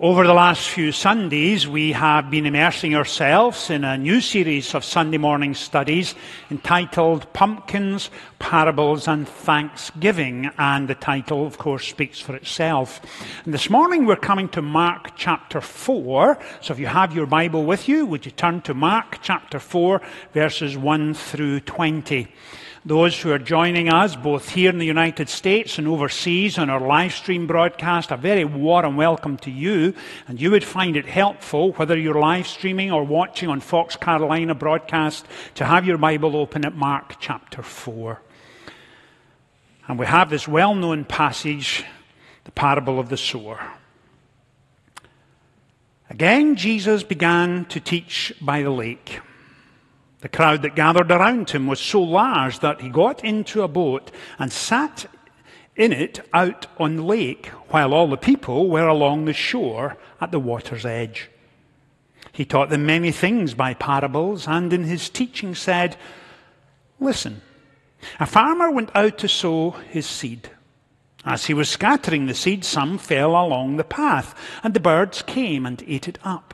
Over the last few Sundays, we have been immersing ourselves in a new series of Sunday morning studies entitled Pumpkins, Parables and Thanksgiving. And the title, of course, speaks for itself. And this morning, we're coming to Mark chapter 4. So if you have your Bible with you, would you turn to Mark chapter 4, verses 1 through 20? Those who are joining us both here in the United States and overseas on our live stream broadcast, a very warm welcome to you. And you would find it helpful, whether you're live streaming or watching on Fox Carolina broadcast, to have your Bible open at Mark chapter 4. And we have this well known passage, the parable of the sower. Again, Jesus began to teach by the lake. The crowd that gathered around him was so large that he got into a boat and sat in it out on the lake, while all the people were along the shore at the water's edge. He taught them many things by parables, and in his teaching said, Listen, a farmer went out to sow his seed. As he was scattering the seed, some fell along the path, and the birds came and ate it up.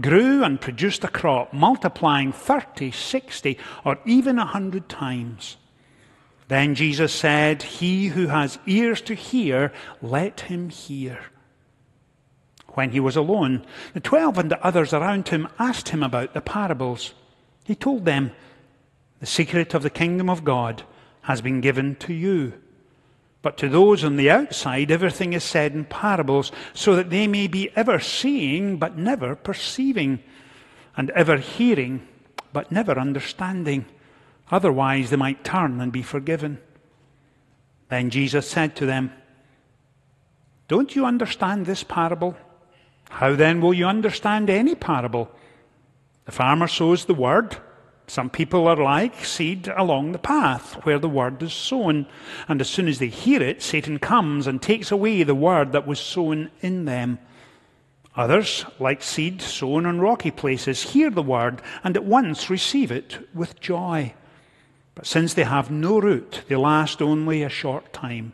grew and produced a crop, multiplying 30, 60, or even 100 times. Then Jesus said, He who has ears to hear, let him hear. When he was alone, the twelve and the others around him asked him about the parables. He told them, The secret of the kingdom of God has been given to you but to those on the outside, everything is said in parables, so that they may be ever seeing, but never perceiving, and ever hearing, but never understanding. Otherwise, they might turn and be forgiven. Then Jesus said to them, Don't you understand this parable? How then will you understand any parable? The farmer sows the word. Some people are like seed along the path where the word is sown. And as soon as they hear it, Satan comes and takes away the word that was sown in them. Others, like seed sown on rocky places, hear the word and at once receive it with joy. But since they have no root, they last only a short time.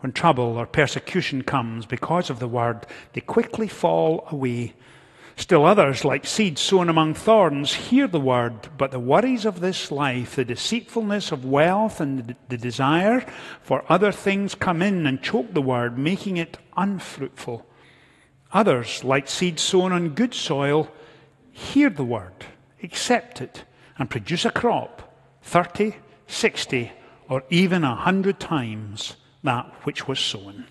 When trouble or persecution comes because of the word, they quickly fall away. Still others, like seeds sown among thorns, hear the word, but the worries of this life, the deceitfulness of wealth, and the desire for other things come in and choke the word, making it unfruitful. Others, like seeds sown on good soil, hear the word, accept it, and produce a crop 30, 60, or even a hundred times that which was sown.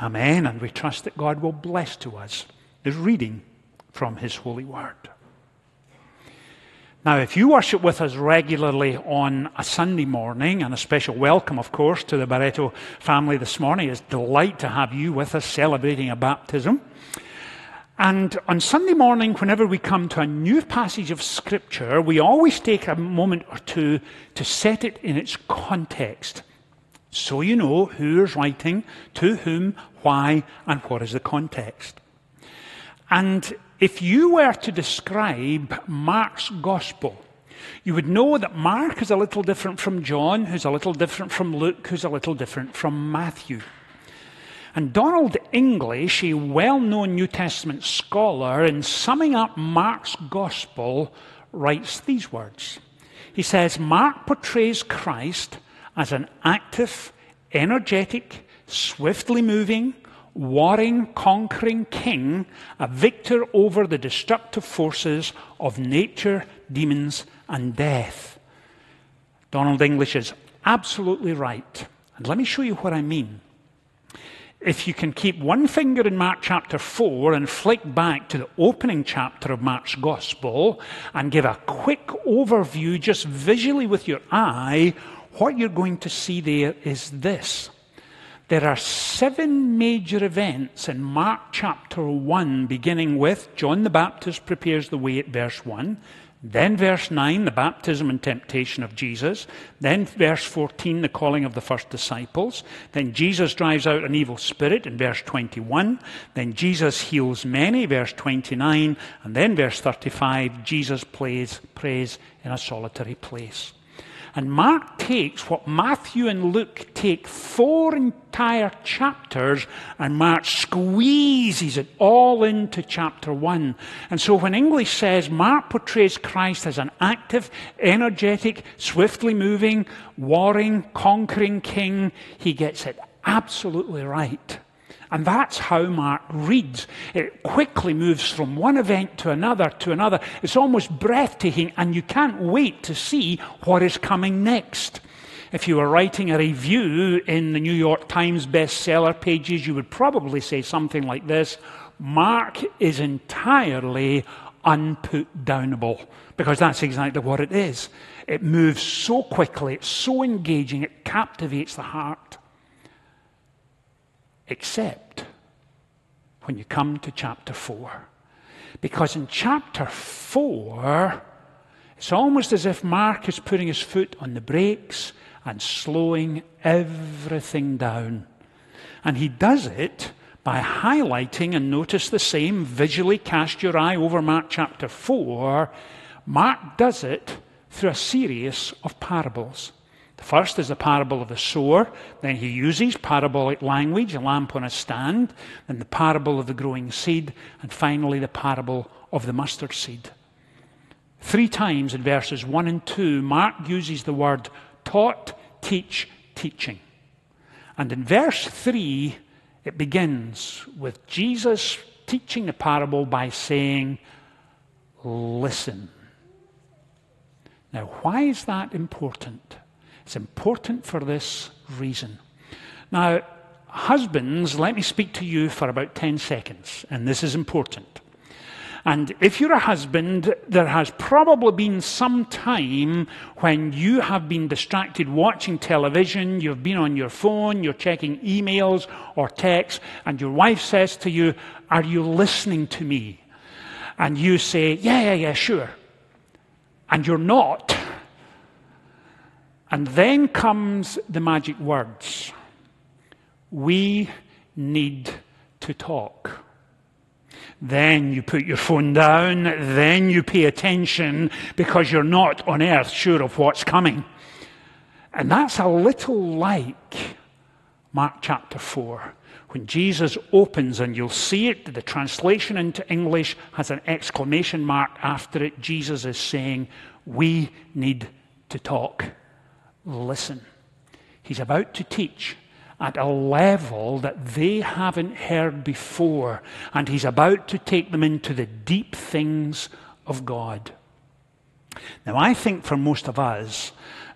Amen. And we trust that God will bless to us this reading from His holy word. Now, if you worship with us regularly on a Sunday morning, and a special welcome, of course, to the Barreto family this morning, it's a delight to have you with us celebrating a baptism. And on Sunday morning, whenever we come to a new passage of Scripture, we always take a moment or two to set it in its context. So you know who is writing, to whom, why, and what is the context. And if you were to describe Mark's gospel, you would know that Mark is a little different from John, who's a little different from Luke, who's a little different from Matthew. And Donald English, a well known New Testament scholar, in summing up Mark's gospel, writes these words. He says, Mark portrays Christ as an active, energetic, swiftly moving, warring, conquering king, a victor over the destructive forces of nature, demons, and death. Donald English is absolutely right. And let me show you what I mean. If you can keep one finger in Mark chapter 4 and flick back to the opening chapter of Mark's Gospel and give a quick overview just visually with your eye, what you're going to see there is this There are seven major events in Mark chapter 1, beginning with John the Baptist prepares the way at verse 1. Then, verse 9, the baptism and temptation of Jesus. Then, verse 14, the calling of the first disciples. Then, Jesus drives out an evil spirit in verse 21. Then, Jesus heals many, verse 29. And then, verse 35, Jesus plays, prays in a solitary place. And Mark takes what Matthew and Luke take four entire chapters, and Mark squeezes it all into chapter one. And so when English says Mark portrays Christ as an active, energetic, swiftly moving, warring, conquering king, he gets it absolutely right. And that's how Mark reads. It quickly moves from one event to another to another. It's almost breathtaking, and you can't wait to see what is coming next. If you were writing a review in the New York Times bestseller pages, you would probably say something like this Mark is entirely unputdownable, because that's exactly what it is. It moves so quickly, it's so engaging, it captivates the heart except when you come to chapter 4. Because in chapter 4, it's almost as if Mark is putting his foot on the brakes and slowing everything down. And he does it by highlighting, and notice the same, visually cast your eye over Mark chapter 4. Mark does it through a series of parables. The first is the parable of the sower. Then he uses parabolic language, a lamp on a stand. Then the parable of the growing seed. And finally, the parable of the mustard seed. Three times in verses 1 and 2, Mark uses the word taught, teach, teaching. And in verse 3, it begins with Jesus teaching the parable by saying, Listen. Now, why is that important? It's important for this reason. Now, husbands, let me speak to you for about 10 seconds, and this is important. And if you're a husband, there has probably been some time when you have been distracted watching television, you've been on your phone, you're checking emails or texts, and your wife says to you, Are you listening to me? And you say, Yeah, yeah, yeah, sure. And you're not. And then comes the magic words We need to talk. Then you put your phone down, then you pay attention because you're not on earth sure of what's coming. And that's a little like Mark chapter 4. When Jesus opens, and you'll see it, the translation into English has an exclamation mark after it. Jesus is saying, We need to talk listen. He's about to teach at a level that they haven't heard before, and he's about to take them into the deep things of God. Now, I think for most of us,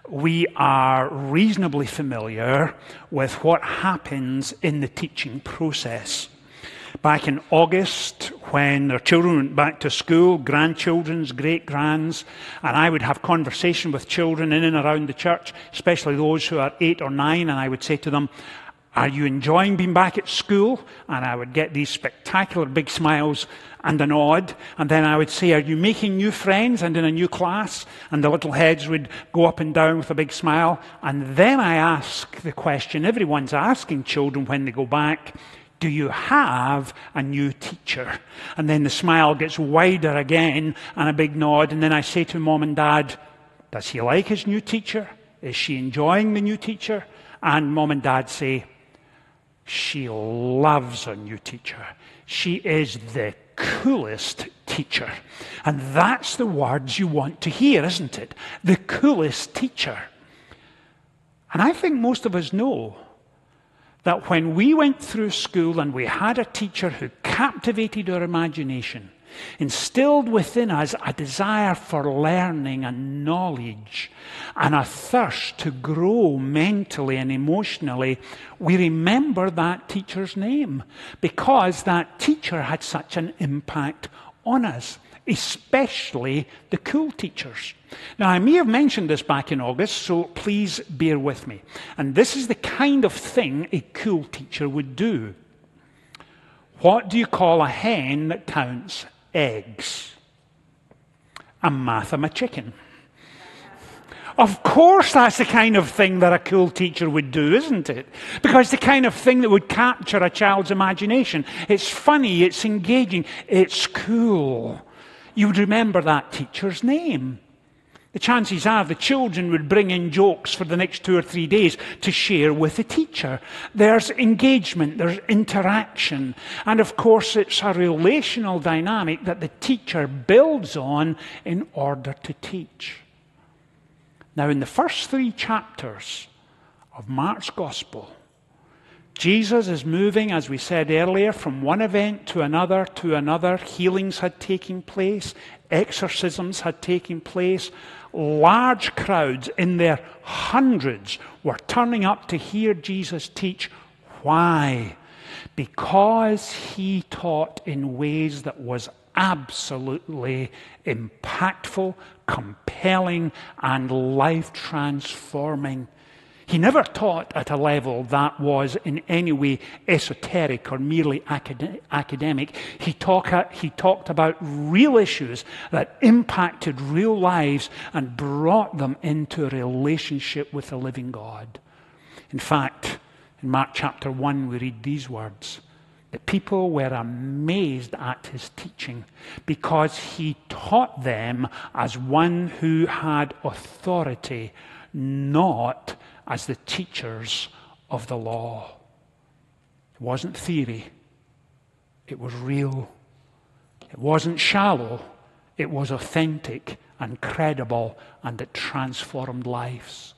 we are reasonably familiar with what happens in the teaching process back in August when their children went back to school, grandchildren's, great grands, and I would have conversation with children in and around the church, especially those who are eight or nine, and I would say to them, Are you enjoying being back at school? And I would get these spectacular big smiles and a nod. And then I would say, Are you making new friends and in a new class? And the little heads would go up and down with a big smile. And then I ask the question everyone's asking children when they go back do you have a new teacher? And then the smile gets wider again and a big nod. And then I say to mom and dad, Does he like his new teacher? Is she enjoying the new teacher? And mom and dad say, She loves her new teacher. She is the coolest teacher. And that's the words you want to hear, isn't it? The coolest teacher. And I think most of us know that when we went through school and we had a teacher who captivated our imagination, instilled within us a desire for learning and knowledge and a thirst to grow mentally and emotionally, we remember that teacher's name because that teacher had such an impact on us. Especially the cool teachers. Now, I may have mentioned this back in August, so please bear with me. And this is the kind of thing a cool teacher would do. What do you call a hen that counts eggs? A Mathema chicken. Of course, that's the kind of thing that a cool teacher would do, isn't it? Because the kind of thing that would capture a child's imagination. It's funny, it's engaging, it's cool. You would remember that teacher's name. The chances are the children would bring in jokes for the next two or three days to share with the teacher. There's engagement, there's interaction, and of course, it's a relational dynamic that the teacher builds on in order to teach. Now, in the first three chapters of Mark's Gospel, Jesus is moving, as we said earlier, from one event to another to another. Healings had taken place, exorcisms had taken place. Large crowds in their hundreds were turning up to hear Jesus teach. Why? Because he taught in ways that was absolutely impactful, compelling, and life transforming. He never taught at a level that was in any way esoteric or merely academic. He, talk, he talked about real issues that impacted real lives and brought them into a relationship with the living God. In fact, in Mark chapter 1, we read these words the people were amazed at his teaching because he taught them as one who had authority, not as the teachers of the law. It wasn't theory, it was real. It wasn't shallow, it was authentic and credible, and it transformed lives.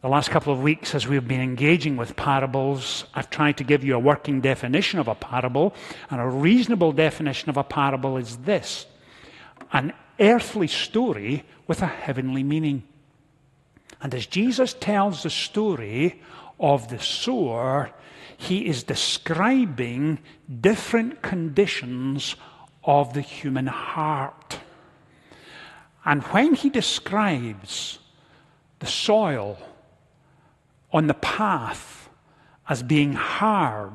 The last couple of weeks, as we've been engaging with parables, I've tried to give you a working definition of a parable. And a reasonable definition of a parable is this an earthly story with a heavenly meaning. And as Jesus tells the story of the sower, he is describing different conditions of the human heart. And when he describes the soil, on the path as being hard.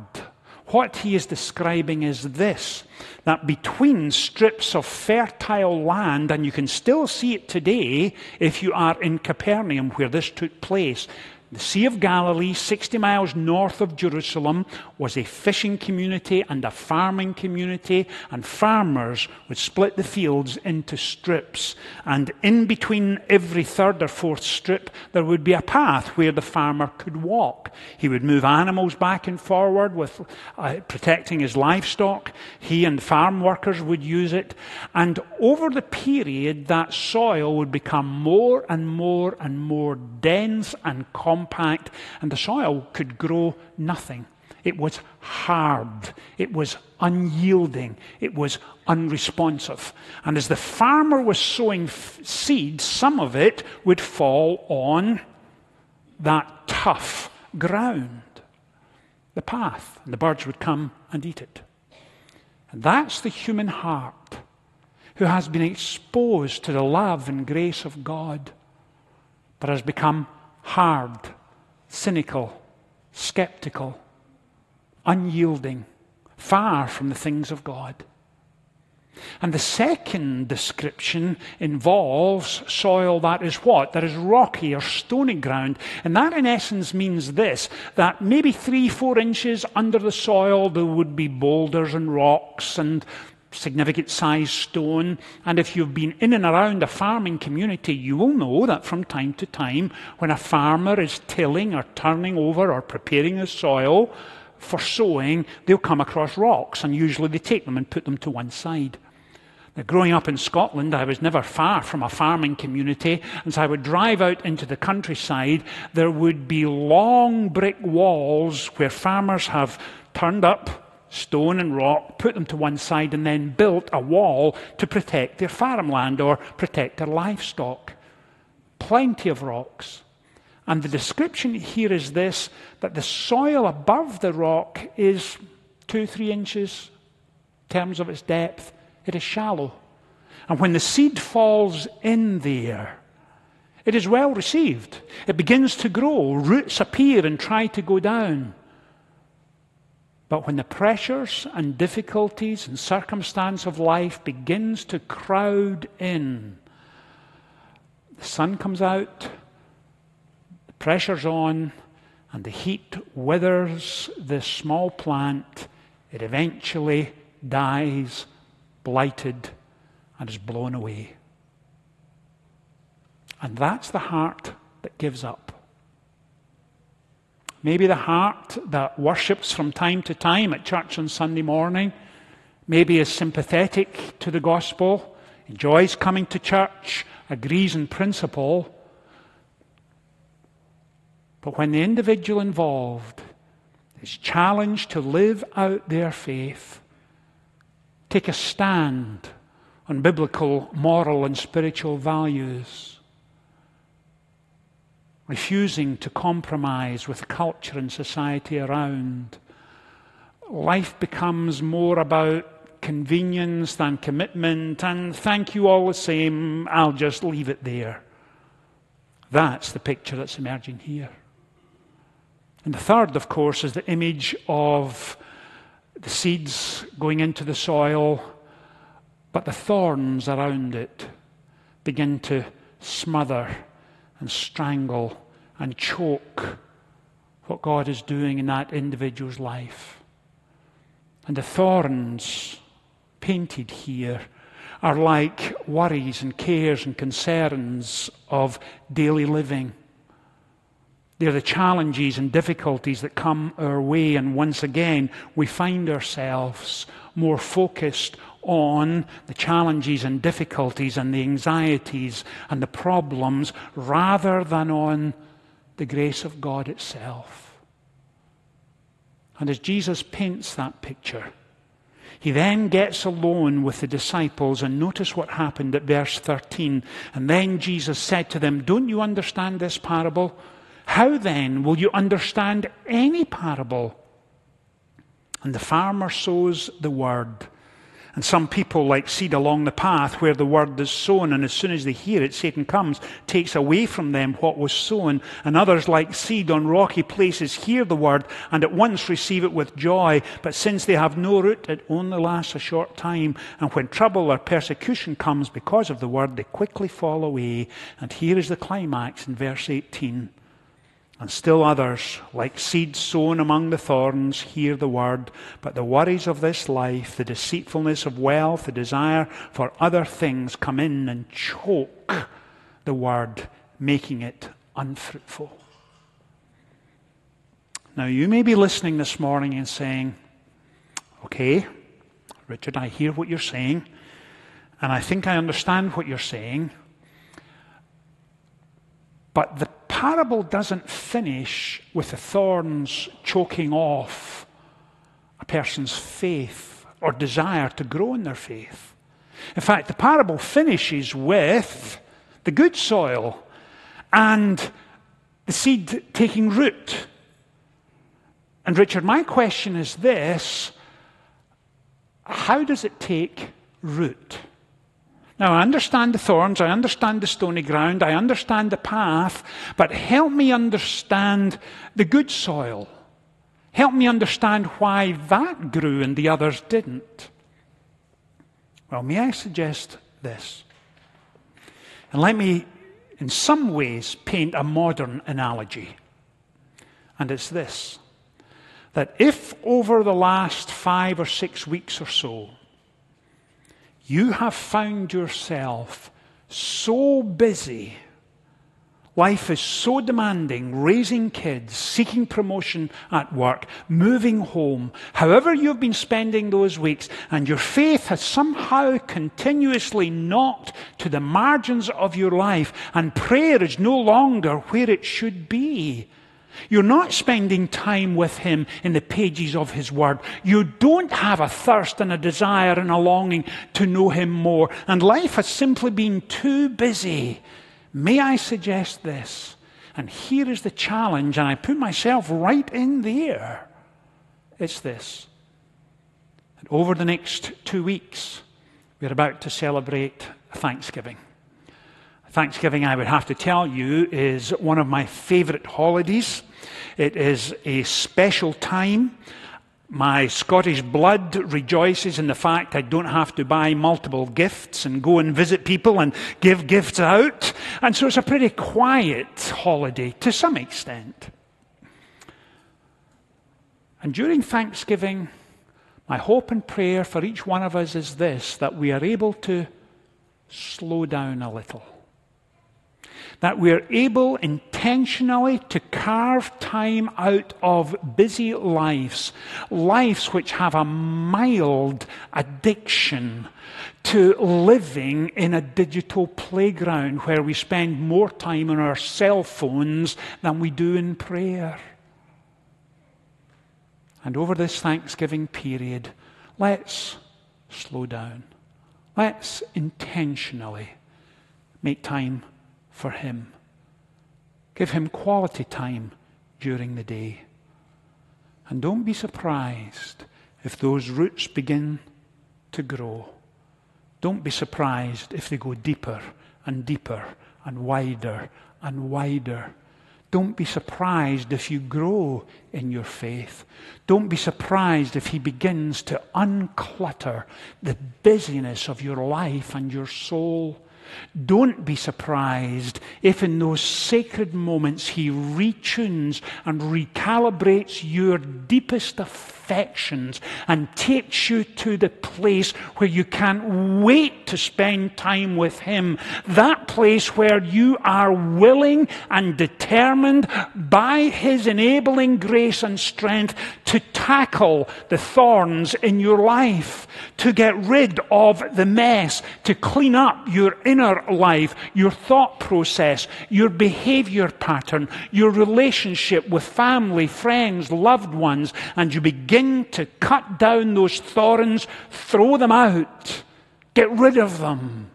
What he is describing is this that between strips of fertile land, and you can still see it today if you are in Capernaum where this took place, the Sea of Galilee, 60 miles north of Jerusalem, was a fishing community and a farming community, and farmers would split the fields into strips. And in between every third or fourth strip, there would be a path where the farmer could walk. He would move animals back and forward with uh, protecting his livestock. He and farm workers would use it. And over the period, that soil would become more and more and more dense and complex compact, and the soil could grow nothing. It was hard. It was unyielding. It was unresponsive. And as the farmer was sowing f- seed, some of it would fall on that tough ground, the path, and the birds would come and eat it. And that's the human heart who has been exposed to the love and grace of God, but has become hard, cynical, skeptical, unyielding, far from the things of God. And the second description involves soil that is what? That is rocky or stony ground. And that, in essence, means this that maybe three, four inches under the soil there would be boulders and rocks and significant size stone. And if you've been in and around a farming community, you will know that from time to time, when a farmer is tilling or turning over or preparing the soil for sowing, they'll come across rocks, and usually they take them and put them to one side. Now, growing up in Scotland, I was never far from a farming community. And as I would drive out into the countryside, there would be long brick walls where farmers have turned up stone and rock, put them to one side, and then built a wall to protect their farmland or protect their livestock. Plenty of rocks. And the description here is this that the soil above the rock is two, three inches in terms of its depth. it is shallow. And when the seed falls in there, it is well received. It begins to grow, roots appear and try to go down. But when the pressures and difficulties and circumstance of life begins to crowd in, the sun comes out, the pressure's on, and the heat withers the small plant. It eventually dies, blighted, and is blown away. And that's the heart that gives up. Maybe the heart that worships from time to time at church on Sunday morning, maybe is sympathetic to the gospel, enjoys coming to church, agrees in principle. But when the individual involved is challenged to live out their faith, take a stand on biblical, moral, and spiritual values, refusing to compromise with culture and society around, life becomes more about convenience than commitment, and thank you all the same, I'll just leave it there. That's the picture that's emerging here. And the third, of course, is the image of the seeds going into the soil, but the thorns around it begin to smother and strangle and choke what God is doing in that individual's life. And the thorns painted here are like worries and cares and concerns of daily living. They're the challenges and difficulties that come our way, and once again, we find ourselves more focused on the challenges and difficulties and the anxieties and the problems rather than on the grace of God itself. And as Jesus paints that picture, he then gets alone with the disciples, and notice what happened at verse 13. And then Jesus said to them, Don't you understand this parable? How then will you understand any parable? And the farmer sows the word. And some people, like seed along the path where the word is sown, and as soon as they hear it, Satan comes, takes away from them what was sown. And others, like seed on rocky places, hear the word and at once receive it with joy. But since they have no root, it only lasts a short time. And when trouble or persecution comes because of the word, they quickly fall away. And here is the climax in verse 18. And still others, like seed sown among the thorns, hear the word, but the worries of this life, the deceitfulness of wealth, the desire for other things come in and choke the word, making it unfruitful. Now, you may be listening this morning and saying, Okay, Richard, I hear what you're saying, and I think I understand what you're saying, but the parable doesn't finish with the thorns choking off a person's faith or desire to grow in their faith. In fact, the parable finishes with the good soil and the seed taking root. And Richard, my question is this how does it take root? Now, I understand the thorns, I understand the stony ground, I understand the path, but help me understand the good soil. Help me understand why that grew and the others didn't. Well, may I suggest this? And let me, in some ways, paint a modern analogy. And it's this that if over the last five or six weeks or so, you have found yourself so busy. Life is so demanding, raising kids, seeking promotion at work, moving home, however you've been spending those weeks, and your faith has somehow continuously knocked to the margins of your life, and prayer is no longer where it should be. You're not spending time with Him in the pages of His Word. You don't have a thirst and a desire and a longing to know Him more. And life has simply been too busy. May I suggest this? And here is the challenge, and I put myself right in there. It's this. That over the next two weeks, we're about to celebrate Thanksgiving. Thanksgiving, I would have to tell you, is one of my favorite holidays. It is a special time. My Scottish blood rejoices in the fact I don't have to buy multiple gifts and go and visit people and give gifts out. And so it's a pretty quiet holiday to some extent. And during Thanksgiving, my hope and prayer for each one of us is this that we are able to slow down a little that we're able intentionally to carve time out of busy lives, lives which have a mild addiction to living in a digital playground where we spend more time on our cell phones than we do in prayer. And over this Thanksgiving period, let's slow down. Let's intentionally make time for Him. Give Him quality time during the day. And don't be surprised if those roots begin to grow. Don't be surprised if they go deeper and deeper and wider and wider. Don't be surprised if you grow in your faith. Don't be surprised if He begins to unclutter the busyness of your life and your soul. Don't be surprised if in those sacred moments he retunes and recalibrates your deepest affections and takes you to the place where you can't wait to spend time with him. That place where you are willing and determined by his enabling grace and strength to tackle the thorns in your life, to get rid of the mess, to clean up your inner life, your thought process, your behavior pattern, your relationship with family, friends, loved ones, and you begin to cut down those thorns, throw them out, get rid of them.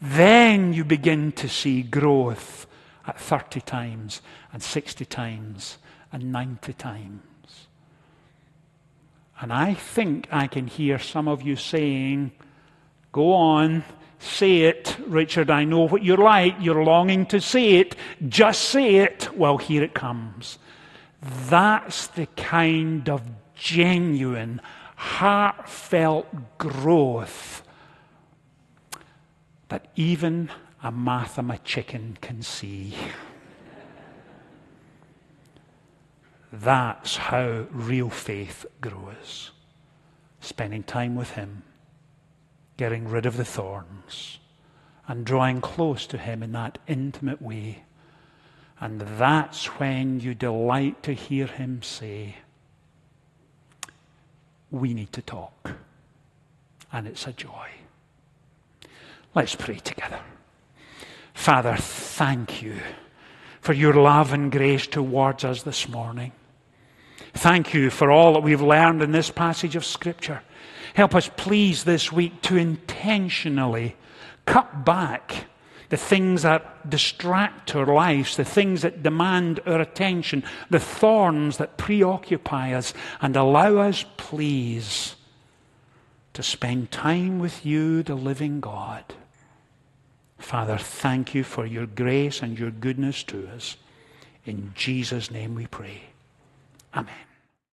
Then you begin to see growth at 30 times and 60 times and 90 times. And I think I can hear some of you saying, Go on, say it. Richard, I know what you're like. You're longing to say it. Just say it. Well, here it comes. That's the kind of genuine, heartfelt growth that even a Mathema chicken can see. That's how real faith grows. Spending time with Him, getting rid of the thorns, and drawing close to Him in that intimate way. And that's when you delight to hear Him say, We need to talk. And it's a joy. Let's pray together. Father, thank you for your love and grace towards us this morning. Thank you for all that we've learned in this passage of Scripture. Help us, please, this week to intentionally cut back the things that distract our lives, the things that demand our attention, the thorns that preoccupy us, and allow us, please, to spend time with you, the living God. Father, thank you for your grace and your goodness to us. In Jesus' name we pray. Amen.